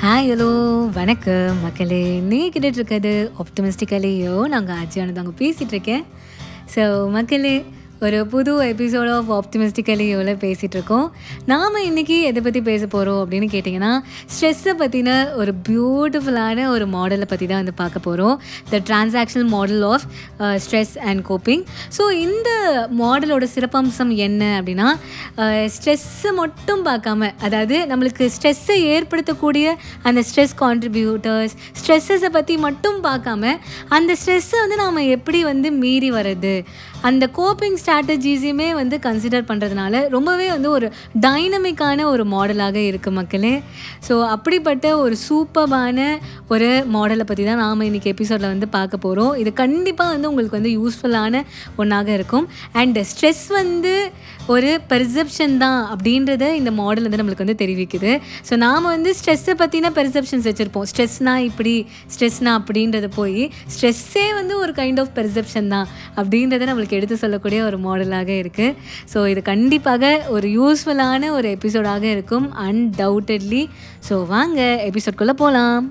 Hi hello வணக்கம். மக்களே நீ கேட்டுட்டு ஆப்டமிஸ்டிக்கலையோ நாங்கள் அஜயானது அங்கே பேசிகிட்டு இருக்கேன். ஸோ மக்களே ஒரு புது எபிசோட் ஆஃப் ஆப்டமிஸ்டிக்கலையோவில் பேசிகிட்டு இருக்கோம் நாம் இன்றைக்கி எதை பற்றி பேச போகிறோம் அப்படின்னு கேட்டிங்கன்னா ஸ்ட்ரெஸ்ஸை பற்றின ஒரு பியூட்டிஃபுல்லான ஒரு மாடலை பற்றி தான் வந்து பார்க்க போகிறோம் the transactional model of stress and coping so இந்த மாடலோட சிறப்பம்சம் என்ன அப்படின்னா uh, ஸ்ட்ரெஸ்ஸை மட்டும் பார்க்காம அதாவது நம்மளுக்கு ஸ்ட்ரெஸ்ஸை ஏற்படுத்தக்கூடிய அந்த ஸ்ட்ரெஸ் கான்ட்ரிபியூட்டர்ஸ் ஸ்ட்ரெஸ்ஸஸை பற்றி மட்டும் பார்க்காம அந்த ஸ்ட்ரெஸ்ஸை வந்து நாம் எப்படி வந்து மீறி வர்றது அந்த கோப்பிங் ஸ்ட்ராட்டஜிஸையுமே வந்து கன்சிடர் பண்ணுறதுனால ரொம்பவே வந்து ஒரு டைனமிக்கான ஒரு மாடலாக இருக்குது மக்களே. ஸோ அப்படிப்பட்ட ஒரு சூப்பரான ஒரு மாடலை பற்றி தான் நாம் இன்றைக்கி எபிசோடில் வந்து பார்க்க போகிறோம் இது கண்டிப்பாக வந்து உங்களுக்கு வந்து யூஸ்ஃபுல்லான ஒன்றாக இருக்கும். அண்ட் ஸ்ட்ரெஸ் வந்து ஒரு பெர்செப்ஷன் தான் அப்படின்றத இந்த மாடல் வந்து நம்மளுக்கு வந்து தெரிவிக்குது. ஸோ நாம் வந்து ஸ்ட்ரெஸ்ஸை பற்றின பெர்செப்ஷன்ஸ் வச்சுருப்போம். ஸ்ட்ரெஸ்னா இப்படி ஸ்ட்ரெஸ்னா அப்படின்றது போய் ஸ்ட்ரெஸ்ஸே வந்து ஒரு கைண்ட் ஆஃப் பெர்செப்ஷன் தான் அப்படின்றத நம்மளுக்கு எடுத்து சொல்லக்கூடிய ஒரு மாடலாக இருக்குது ஸோ இது கண்டிப்பாக ஒரு யூஸ்ஃபுல்லான ஒரு எபிசோடாக இருக்கும் அன்டவுட்டட்லி ஸோ வாங்க எபிசோட்குள்ளே போகலாம்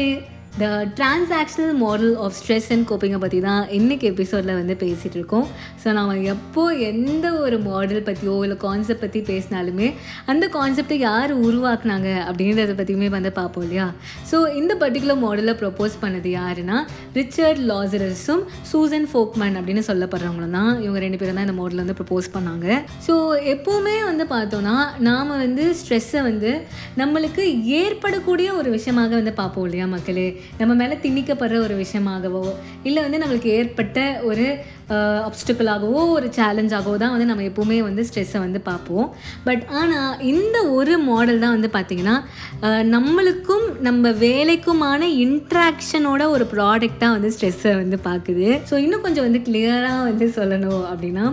மக்களே the transactional model of stress and கோப்பிங்கை பற்றி தான் இன்றைக்கி எபிசோடில் வந்து பேசிகிட்டு இருக்கோம் ஸோ நம்ம எப்போ எந்த ஒரு மாடல் பற்றியோ இல்லை கான்செப்ட் பற்றி பேசினாலுமே அந்த கான்செப்டை யார் உருவாக்குனாங்க அப்படின்றத பற்றியுமே வந்து பார்ப்போம் இல்லையா? ஸோ இந்த பர்டிகுலர் மாடலை ப்ரப்போஸ் பண்ணது யாருன்னா ரிச்சர்ட் லாசரஸும் சூசன் ஃபோக்மேன் அப்படின்னு சொல்லப்படுறவங்களும் தான். இவங்க ரெண்டு பேரும் தான் இந்த மாடலை வந்து ப்ரப்போஸ் பண்ணாங்க. ஸோ எப்போவுமே வந்து பார்த்தோன்னா நாம் வந்து ஸ்ட்ரெஸ்ஸை வந்து நம்மளுக்கு ஏற்படக்கூடிய ஒரு விஷயமாக வந்து பார்ப்போம் இல்லையா மக்களே? நம்ம மேலே திணிக்கப்படுற ஒரு விஷயமாகவோ இல்லை வந்து நம்மளுக்கு ஏற்பட்ட ஒரு அப்டிக்கலாகவோ ஒரு சேலஞ்சாகவோ தான் வந்து நம்ம எப்போவுமே வந்து ஸ்ட்ரெஸ்ஸை வந்து பார்ப்போம். பட் ஆனால் இந்த ஒரு மாடல் தான் வந்து பார்த்திங்கன்னா நம்மளுக்கும் நம்ம வேலைக்குமான இன்ட்ராக்ஷனோட ஒரு ப்ராடக்டாக வந்து ஸ்ட்ரெஸ்ஸை வந்து பார்க்குது ஸோ இன்னும் கொஞ்சம் வந்து கிளியராக வந்து சொல்லணும் அப்படின்னா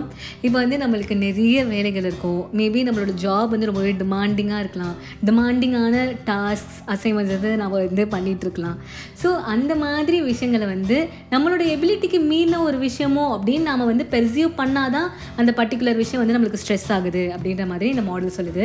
இப்போ வந்து நம்மளுக்கு நிறைய வேலைகள் இருக்கும். மேபி நம்மளோட ஜாப் வந்து ரொம்பவே டிமாண்டிங்காக இருக்கலாம். டிமாண்டிங்கான டாஸ்க் அசைன்மெண்ட்ஸ் வந்து நம்ம வந்து பண்ணிகிட்ருக்கலாம் ஸோ அந்த மாதிரி விஷயங்களை வந்து நம்மளோட எபிலிட்டிக்கு மீறின ஒரு விஷயமோ அப்படி அப்படின்னு நாம் வந்து பெர்சியூவ் பண்ணால் தான் அந்த பர்டிகுலர் விஷயம் வந்து நம்மளுக்கு ஸ்ட்ரெஸ் ஆகுது அப்படின்ற மாதிரி இந்த மாடல் சொல்லுது.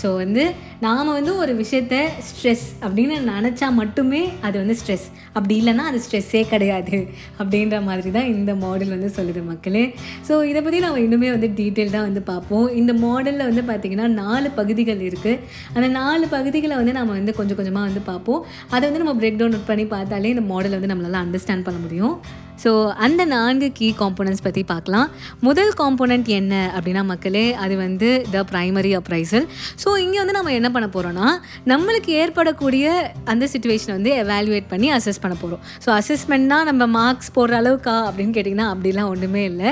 ஸோ வந்து நாம் வந்து ஒரு விஷயத்த ஸ்ட்ரெஸ் அப்படின்னு நினச்சா மட்டுமே அது வந்து ஸ்ட்ரெஸ் அப்படி இல்லைன்னா அது ஸ்ட்ரெஸ்ஸே கிடையாது அப்படின்ற மாதிரி தான் இந்த மாடல் வந்து சொல்லுது மக்களே. ஸோ இதை பற்றி நம்ம இன்னுமே வந்து டீட்டெயில்டாக வந்து பார்ப்போம். இந்த மாடலில் வந்து பார்த்திங்கன்னா நாலு பகுதிகள் இருக்குது அந்த நாலு பகுதிகளை வந்து நம்ம வந்து கொஞ்சம் கொஞ்சமாக வந்து பார்ப்போம். அதை வந்து நம்ம பிரேக் டவுன் பண்ணி பார்த்தாலே இந்த மாடலை வந்து நம்மளால் அண்டர்ஸ்டாண்ட் பண்ண முடியும். ஸோ அந்த நான்கு கீ காம்போனன்ட்ஸ் பற்றி பார்க்கலாம். முதல் காம்போனன்ட் என்ன அப்படின்னா மக்களே அது வந்து த ப்ரைமரி அப்ரைசல் ஸோ இங்கே வந்து நம்ம என்ன பண்ண போகிறோம்னா நம்மளுக்கு ஏற்படக்கூடிய அந்த சுச்சுவேஷனை வந்து எவாலுவேட் பண்ணி அசஸ் பண்ண போகிறோம் ஸோ அசஸ்மெண்ட்னா நம்ம மார்க்ஸ் போடுற அளவுக்கா அப்படின்னு கேட்டிங்கன்னா அப்படிலாம் ஒன்றுமே இல்லை.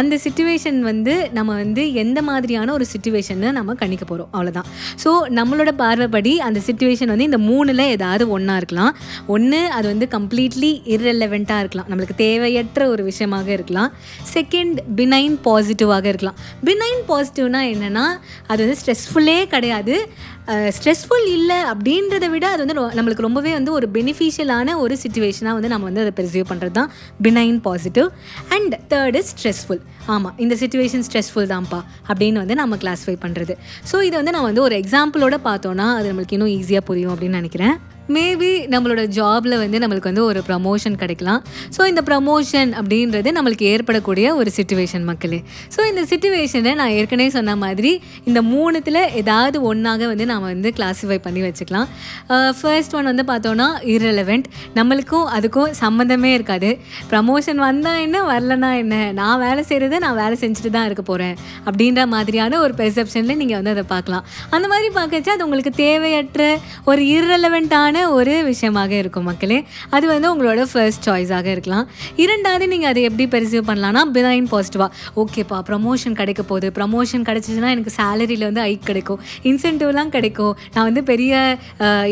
அந்த சுச்சுவேஷன் வந்து நம்ம வந்து எந்த மாதிரியான ஒரு சுச்சுவேஷன்னு நம்ம கணிக்க போகிறோம் அவ்வளோதான் ஸோ நம்மளோட பார்வைப்படி அந்த சுச்சுவேஷன் வந்து இந்த மூணில் ஏதாவது ஒன்றா இருக்கலாம். ஒன்று அது வந்து கம்ப்ளீட்லி இர்ரெலவெண்ட்டாக இருக்கலாம். நம்மளுக்கு தேவையற்ற ஒரு விஷயமாக இருக்கலாம். செகண்ட் பினைன் பாசிட்டிவாக இருக்கலாம். பினைன் பாசிட்டிவ்னா என்னென்னா அது வந்து ஸ்ட்ரெஸ்ஃபுல்லே கிடையாது. ஸ்ட்ரெஸ்ஃபுல் இல்லை அப்படின்றத விட அது வந்து நம்மளுக்கு ரொம்பவே வந்து ஒரு பெனிஃபிஷியலான ஒரு சுச்சுவேஷனாக வந்து நம்ம வந்து அதை பெர்சீவ் பண்ணுறது தான் benign positive and third is stressful ஆமாம் இந்த சுச்சுவேஷன் ஸ்ட்ரெஸ்ஃபுல் தான்ப்பா அப்படின்னு வந்து நம்ம கிளாஸிஃபை பண்ணுறது ஸோ இதை வந்து நான் வந்து ஒரு எக்ஸாம்பிளோட பார்த்தோன்னா அது நம்மளுக்கு இன்னும் ஈஸியாக புரியும் அப்படின்னு நினைக்கிறேன். மேபி நம்மளோட ஜாபில் வந்து நம்மளுக்கு வந்து ஒரு ப்ரமோஷன் கிடைக்கலாம். ஸோ இந்த ப்ரமோஷன் அப்படின்றது நம்மளுக்கு ஏற்படக்கூடிய ஒரு சுச்சுவேஷன் மக்களே. ஸோ இந்த சுச்சுவேஷனை நான் ஏற்கனவே சொன்ன மாதிரி இந்த மூணுத்தில் ஏதாவது ஒன்றாக வந்து நாம் வந்து கிளாஸிஃபை பண்ணி வச்சுக்கலாம். Uh, ஃபர்ஸ்ட் ஒன் வந்து பார்த்தோன்னா இரலவெண்ட் நம்மளுக்கும் அதுக்கும் சம்மந்தமே இருக்காது. ப்ரமோஷன் வந்தால் என்ன வரலனா என்ன? நான் வேலை செய்கிறத நான் வேலை செஞ்சுட்டு தான் இருக்க போகிறேன் அப்படின்ற மாதிரியான ஒரு பெர்செப்ஷனில் நீங்கள் வந்து அதை பார்க்கலாம். அந்த மாதிரி பார்க்கச்சா அது உங்களுக்கு தேவையற்ற ஒரு இரலவெண்ட்டான ஒரு விஷயமாக இருக்கும் மக்களே. அது வந்து உங்களோட ஃபர்ஸ்ட் சாய்ஸாக இருக்கலாம். இரண்டாவது நீங்கள் அதை எப்படி பெர்சீவ் பண்ணலாம்னா பினைன் பாசிட்டிவாக ஓகேப்பா ப்ரமோஷன் கிடைக்க போகுது. ப்ரமோஷன் கிடச்சிச்சின்னா எனக்கு சேலரியில் வந்து ஐக் கிடைக்கும். இன்சென்டிவ்லாம் கிடைக்கும். நான் வந்து பெரிய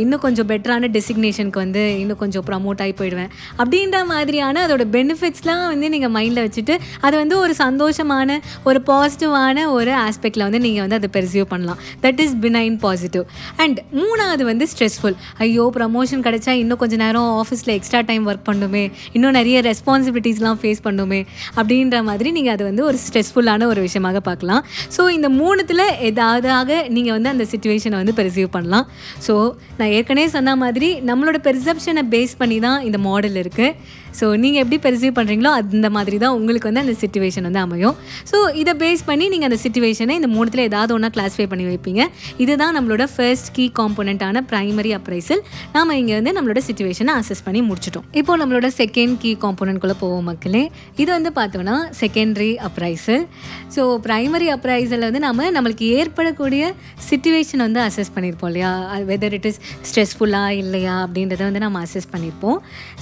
இன்னும் கொஞ்சம் பெட்டரான டெசிக்னேஷனுக்கு வந்து இன்னும் கொஞ்சம் ப்ரமோட் ஆகி போயிடுவேன். அப்படின்ற மாதிரியான அதோட பெனிஃபிட்ஸ்லாம் வந்து நீங்கள் மைண்டில் வச்சுட்டு அது வந்து ஒரு சந்தோஷமான ஒரு பாசிட்டிவான ஒரு ஆஸ்பெக்டில் வந்து நீங்கள் வந்து அதை பெர்சீவ் பண்ணலாம். That is benign positive and மூணாவது வந்து ஸ்ட்ரெஸ்ஃபுல் ஐயோ ப்ரமோஷன் கிடைச்சா இன்னும் கொஞ்சம் நேரம் ஆஃபீஸில் எக்ஸ்ட்ரா டைம் ஒர்க் பண்ணுமே இன்னும் நிறைய ரெஸ்பான்சிபிலிட்டிஸ்லாம் ஃபேஸ் பண்ணுமே அப்படின்ற மாதிரி நீங்கள் அது வந்து ஒரு ஸ்ட்ரெஸ்ஃபுல்லான ஒரு விஷயமாக பார்க்கலாம். ஸோ இந்த மூணுத்தில் ஏதாவதாக நீங்கள் வந்து அந்த சுச்சுவேஷனை வந்து பெர்சீவ் பண்ணலாம். ஸோ நான் ஏற்கனவே சொன்ன மாதிரி நம்மளோட பெர்செப்ஷனை பேஸ் பண்ணி தான் இந்த மாடல் இருக்குது ஸோ நீங்கள் எப்படி பெர்சீவ் பண்ணுறீங்களோ அந்த மாதிரி தான் உங்களுக்கு வந்து அந்த சுச்சுவேஷன் வந்து அமையும். ஸோ இதை பேஸ் பண்ணி நீங்கள் அந்த சுச்சுவேஷனை இந்த மூணுத்தில் ஏதாவது ஒன்றா கிளாஸிஃபை பண்ணி வைப்பீங்க. இதுதான் நம்மளோட ஃபர்ஸ்ட் கீ காம்போனண்ட்டான ப்ரைமரி அப்ரைசல் நாம் இங்கே வந்து நம்மளோட சுச்சுவேஷனை அசஸ் பண்ணி முடிச்சிட்டோம். இப்போ நம்மளோட செகண்ட் கீ காம்போனண்ட்குள்ளே போவோம் மக்களே. இது வந்து பார்த்தோம்னா secondary appraisal so primary appraisal வந்து நம்ம நம்மளுக்கு ஏற்படக்கூடிய சுச்சுவேஷன் வந்து அசஸ் பண்ணியிருப்போம் இல்லையா? வெதர் இட் இஸ் ஸ்ட்ரெஸ்ஃபுல்லாக இல்லையா? அப்படின்றத வந்து நம்ம அசஸ் பண்ணியிருப்போம்.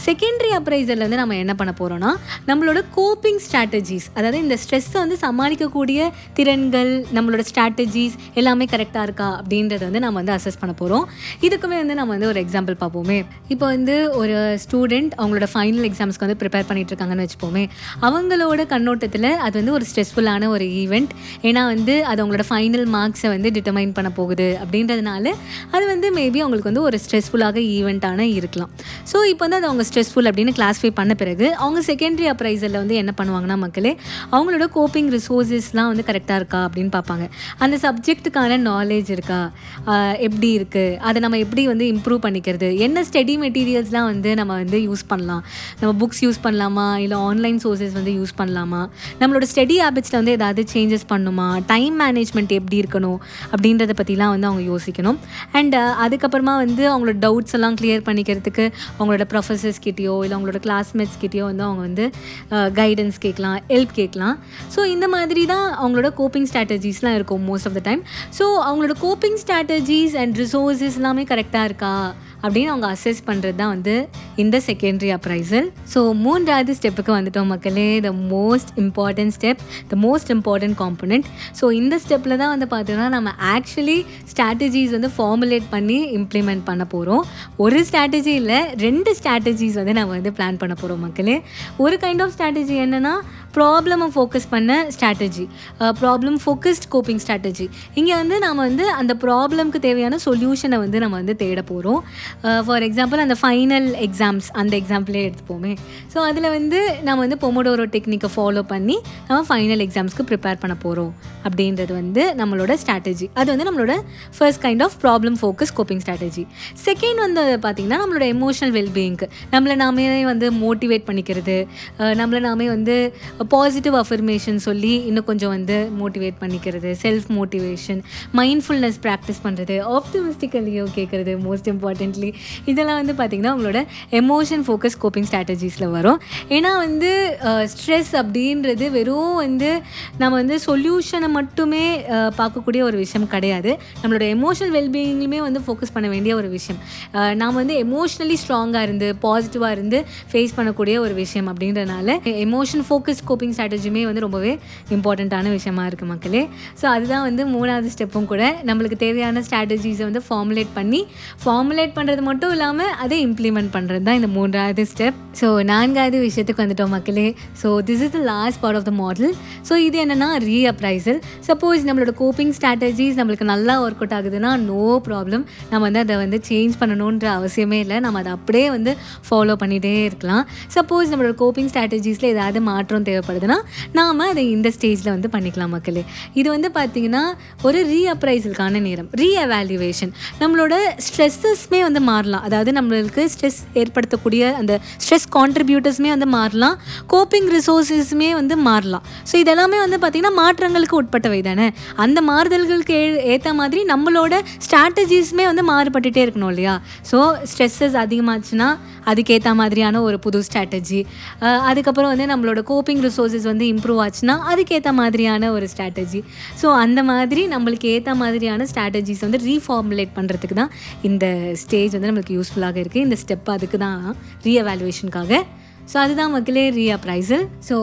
செகண்டரி அப்ரைசலில் வந்து நம்ம என்ன பண்ண போகிறோம்னா நம்மளோட கோப்பிங் ஸ்ட்ராட்டஜிஸ் அதாவது இந்த ஸ்ட்ரெஸ்ஸை வந்து சமாளிக்கக்கூடிய திறன்கள் நம்மளோட ஸ்ட்ராட்டஜிஸ் எல்லாமே கரெக்டாக இருக்கா அப்படின்றத வந்து நம்ம வந்து அசஸ் பண்ண போகிறோம் இதுக்குமே வந்து நம்ம வந்து ஒரு எக்ஸாம்பிள் பார்ப்போமே இப்போ வந்து ஒரு ஸ்டூடெண்ட் அவங்களோட ஃபைனல் எக்ஸாம்ஸ்க்கு வந்து ப்ரிப்பேர் பண்ணிட்டு இருக்காங்கன்னு வச்சுப்போமே. அவங்களோட கண்ணோட்டத்தில் அது வந்து ஒரு ஸ்ட்ரெஸ்ஃபுல்லான ஒரு ஈவெண்ட் ஏன்னா வந்து அது அவங்களோட ஃபைனல் மார்க்ஸை வந்து டிட்டர்மைன் பண்ண போகுது அப்படின்றதுனால அது வந்து மேபி அவங்களுக்கு வந்து ஒரு ஸ்ட்ரெஸ்ஃபுல்லாக ஈவெண்ட்டான இருக்கலாம். ஸோ இப்போ வந்து அது அவங்க ஸ்ட்ரெஸ்ஃபுல் அப்படின்னு கிளாஸிஃபை பண்ண பிறகு அவங்க செகண்டரி அப்ரைசரில் வந்து என்ன பண்ணுவாங்கன்னா மக்களே அவங்களோட கோப்பிங் ரிசோர்ஸஸ்லாம் வந்து கரெக்டாக இருக்கா அப்படின்னு பார்ப்பாங்க அந்த சப்ஜெக்ட்டுக்கான நாலேஜ் இருக்கா? எப்படி இருக்குது அதை நம்ம எப்படி வந்து இம்ப்ரூவ் பண்ணி பண்ணிக்கிறது என்ன ஸ்டடி மெட்டீரியல்ஸ்லாம் வந்து நம்ம வந்து யூஸ் பண்ணலாம்? நம்ம புக்ஸ் யூஸ் பண்ணலாமா? இல்லை ஆன்லைன் சோர்ஸஸ் வந்து யூஸ் பண்ணலாமா? நம்மளோட ஸ்டடி ஹேபிட்ஸில் வந்து ஏதாவது சேஞ்சஸ் பண்ணுமா? டைம் மேனேஜ்மெண்ட் எப்படி இருக்கணும்? அப்படின்றத பற்றிலாம் வந்து அவங்க யோசிக்கணும். அண்ட் அதுக்கப்புறமா வந்து அவங்களோட டவுட்ஸ் எல்லாம் கிளியர் பண்ணிக்கிறதுக்கு அவங்களோட ப்ரொஃபஸர்ஸ் கிட்டேயோ இல்லை அவங்களோட கிளாஸ்மேட்ஸ் கிட்டேயோ வந்து அவங்க வந்து கைடன்ஸ் கேட்கலாம் ஹெல்ப் கேட்கலாம். ஸோ இந்த மாதிரி தான் அவங்களோட கோப்பிங் ஸ்ட்ராட்டஜிஸ்லாம் இருக்கும் most of the time so அவங்களோட கோப்பிங் ஸ்ட்ராட்டஜிஸ் அண்ட் ரிசோர்ஸஸ் எல்லாமே கரெக்டாக இருக்கா? அப்படின்னு அவங்க அசஸ் பண்ணுறது தான் வந்து இந்த செகண்டரி அப்ரைசல் ஸோ மூன்றாவது ஸ்டெப்புக்கு வந்துட்டோம் மக்களே. The most important step the most important component so இந்த ஸ்டெப்பில் தான் வந்து பார்த்தோன்னா நம்ம ஆக்சுவலி ஸ்ட்ராட்டஜிஸ் வந்து ஃபார்முலேட் பண்ணி இம்ப்ளிமெண்ட் பண்ண போகிறோம் ஒரு ஸ்ட்ராட்டஜி இல்லை ரெண்டு ஸ்ட்ராட்டஜிஸ் வந்து நம்ம வந்து பிளான் பண்ண போகிறோம் மக்களே. ஒரு கைண்ட் ஆஃப் ஸ்ட்ராட்டஜி என்னென்னா ப்ராப்ளமை ஃபோக்கஸ் பண்ண strategy problem focused coping strategy இங்கே வந்து நாம் வந்து அந்த ப்ராப்ளம்க்கு தேவையான சொல்யூஷனை வந்து நம்ம வந்து தேட போகிறோம் ஃபார் எக்ஸாம்பிள் அந்த ஃபைனல் எக்ஸாம்ஸ் அந்த எக்ஸாம்பிளே எடுத்துப்போமே. ஸோ அதில் வந்து நம்ம வந்து பொமோடோரோ டெக்னிக்கை ஃபாலோ பண்ணி நம்ம ஃபைனல் எக்ஸாம்ஸ்க்கு ப்ரிப்பேர் பண்ண போகிறோம் அப்படின்றது வந்து நம்மளோட ஸ்ட்ராட்டஜி அது வந்து நம்மளோட first kind of problem focus coping strategy second வந்து பார்த்திங்கன்னா நம்மளோட எமோஷனல் வெல்பீயிங்க்கு நம்மளை நாமே வந்து மோட்டிவேட் பண்ணிக்கிறது. நம்மளை நாமே வந்து பாசிட்டிவ் அஃபர்மேஷன் சொல்லி இன்னும் கொஞ்சம் வந்து மோட்டிவேட் பண்ணிக்கிறது செல்ஃப் மோட்டிவேஷன் மைண்ட்ஃபுல்னஸ் ப்ராக்டிஸ் பண்ணுறது ஆப்டிமிஸ்டிக்கலியோ கேட்குறது மோஸ்ட் இம்பார்ட்டன்ட்லி இதெல்லாம் வந்து பார்த்திங்கன்னா உங்களோட எமோஷன் ஃபோக்கஸ் கோப்பிங் ஸ்ட்ராட்டஜிஸில் வரும். ஏன்னா வந்து ஸ்ட்ரெஸ் அப்படின்றது வெறும் வந்து நம்ம வந்து சொல்யூஷனை மட்டுமே பார்க்கக்கூடிய ஒரு விஷயம் கிடையாது. நம்மளோட எமோஷனல் வெல்பீயிங்லையுமே வந்து ஃபோக்கஸ் பண்ண வேண்டிய ஒரு விஷயம். நாம் வந்து எமோஷ்னலி ஸ்ட்ராங்காக இருந்து பாசிட்டிவாக இருந்து ஃபேஸ் பண்ணக்கூடிய ஒரு விஷயம் அப்படின்றனால எமோஷன் ஃபோக்கஸ் கோப்பிங் ஸ்ட்ராட்டஜியுமே வந்து ரொம்பவே இம்பார்ட்டண்ட்டான விஷயமா இருக்குது மக்களே. ஸோ அதுதான் வந்து மூணாவது ஸ்டெப்பும் கூட. நம்மளுக்கு தேவையான ஸ்ட்ராட்டஜிஸை வந்து ஃபார்முலேட் பண்ணி ஃபார்முலேட் பண்ணுறது மட்டும் இல்லாமல் அதை இம்ப்ளிமெண்ட் பண்ணுறது தான் இந்த மூன்றாவது ஸ்டெப் ஸோ நான்காவது விஷயத்துக்கு வந்துட்டோம் மக்களே. So this is the last part of the model so இது என்னென்னா ரீ அப்ரைசல் சப்போஸ் நம்மளோட கோப்பிங் ஸ்ட்ராட்டஜிஸ் நம்மளுக்கு நல்லா ஒர்க் அவுட் ஆகுதுன்னா நோ ப்ராப்ளம் நம்ம வந்து அதை வந்து சேஞ்ச் பண்ணணுன்ற அவசியமே இல்லை. நம்ம அதை அப்படியே வந்து ஃபாலோ பண்ணிகிட்டே இருக்கலாம். சப்போஸ் நம்மளோட கோப்பிங் ஸ்ட்ராட்டஜிஸில் ஏதாவது மாற்றம் தேவைப்படுதுன்னா நாம் அதை இந்த ஸ்டேஜில் வந்து பண்ணிக்கலாம் மக்களே. இது வந்து பார்த்திங்கன்னா ஒரு ரீ அப்ரைசலுக்கான நேரம் ரீ நம்மளோட ஸ்ட்ரெஸ்ஸஸ்மே வந்து மாறலாம். அதாவது நம்மளுக்கு ஸ்ட்ரெஸ் ஏற்படுத்தக்கூடிய அந்த ஸ்ட்ரெஸ் கான்ட்ரிபியூட்டர்ஸுமே வந்து மாறலாம். கோப்பிங் ரிசோர்ஸஸுமே வந்து மாறலாம். ஸோ இதெல்லாமே வந்து பார்த்திங்கன்னா மாற்றங்களுக்கு உட்பட்டவை தானே? அந்த மாறுதல்களுக்கு ஏ ஏற்ற மாதிரி நம்மளோட ஸ்ட்ராட்டஜிஸுமே வந்து மாறுபட்டுட்டே இருக்கணும் இல்லையா? ஸோ ஸ்ட்ரெஸ்ஸஸ் அதிகமாச்சுன்னா அதுக்கேற்ற மாதிரியான ஒரு புது ஸ்ட்ராட்டஜி அதுக்கப்புறம் வந்து நம்மளோட கோப்பிங் ரிசோர்ஸஸ் வந்து இம்ப்ரூவ் ஆச்சுன்னா அதுக்கேற்ற மாதிரியான ஒரு ஸ்ட்ராட்டஜி ஸோ அந்த மாதிரி நம்மளுக்கு ஏற்ற மாதிரியான ஸ்ட்ராட்டஜிஸ் வந்து ரீஃபார்முலேட் பண்ணுறதுக்கு தான் இந்த ஸ்டேஜ் வந்து நம்மளுக்கு யூஸ்ஃபுல்லாக இருக்குது இந்த ஸ்டெப் அதுக்கு தான் ரீஎவாலுவேஷனுக்காக ஸோ அதுதான் மக்களே ரீ அப்ரைசல் ஸோ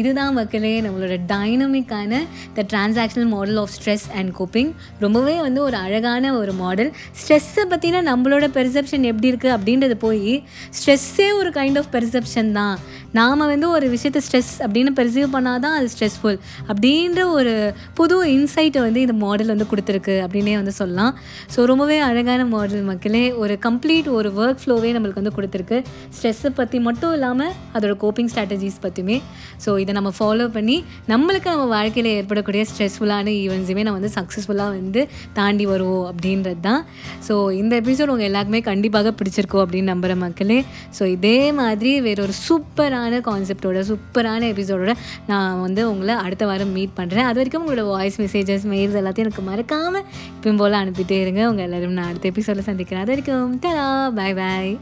இதுதான் மக்களே நம்மளோட டைனமிக்கான the transactional model of stress and coping ரொம்பவே வந்து ஒரு அழகான ஒரு மாடல் ஸ்ட்ரெஸ்ஸை பற்றின நம்மளோட பெர்செப்ஷன் எப்படி இருக்குது அப்படின்றது போய் ஸ்ட்ரெஸ்ஸே ஒரு கைண்ட் ஆஃப் பெர்செப்ஷன் தான். நாம் வந்து ஒரு விஷயத்தை ஸ்ட்ரெஸ் அப்படின்னு பெர்சீவ் பண்ணால் தான் அது ஸ்ட்ரெஸ்ஃபுல் அப்படின்ற ஒரு புது இன்சைட்டை வந்து இந்த மாடல் வந்து கொடுத்துருக்கு அப்படின்னே வந்து சொல்லலாம். ஸோ ரொம்பவே அழகான மாடல் மக்களே ஒரு கம்ப்ளீட் ஒரு ஒர்க் ஃப்ளோவே நம்மளுக்கு வந்து கொடுத்துருக்கு. ஸ்ட்ரெஸ்ஸை பற்றி மட்டும் இல்லாமல் அதோட கோப்பிங் ஸ்ட்ராட்டஜிஸ் பற்றியுமே ஸோ இதை நம்ம ஃபாலோ பண்ணி நம்மளுக்கு நம்ம வாழ்க்கையில் ஏற்படக்கூடிய ஸ்ட்ரெஸ்ஃபுல்லான ஈவெண்ட்ஸுமே நம்ம வந்து சக்ஸஸ்ஃபுல்லாக வந்து தாண்டி வருவோம் அப்படின்றது தான் ஸோ இந்த எபிசோட் உங்கள் எல்லாருக்குமே கண்டிப்பாக பிடிச்சிருக்கோம் அப்படின்னு நம்புகிற மக்களே. ஸோ இதே மாதிரி வேறொரு சூப்பரான கான்செப்டோட சூப்பரான எபிசோடோட நான் வந்து உங்களை அடுத்த வாரம் மீட் பண்ணுறேன் அது வரைக்கும் உங்களோட வாய்ஸ் மெசேஜஸ் மெயில்ஸ் எல்லாத்தையும் எனக்கு மறக்காமல் இப்பயும் போல் அனுப்பிட்டே இருங்க. உங்கள் எல்லோரும் நான் அடுத்த எபிசோடில் சந்திக்கிறேன். அது வரைக்கும் தரா பாய் பாய்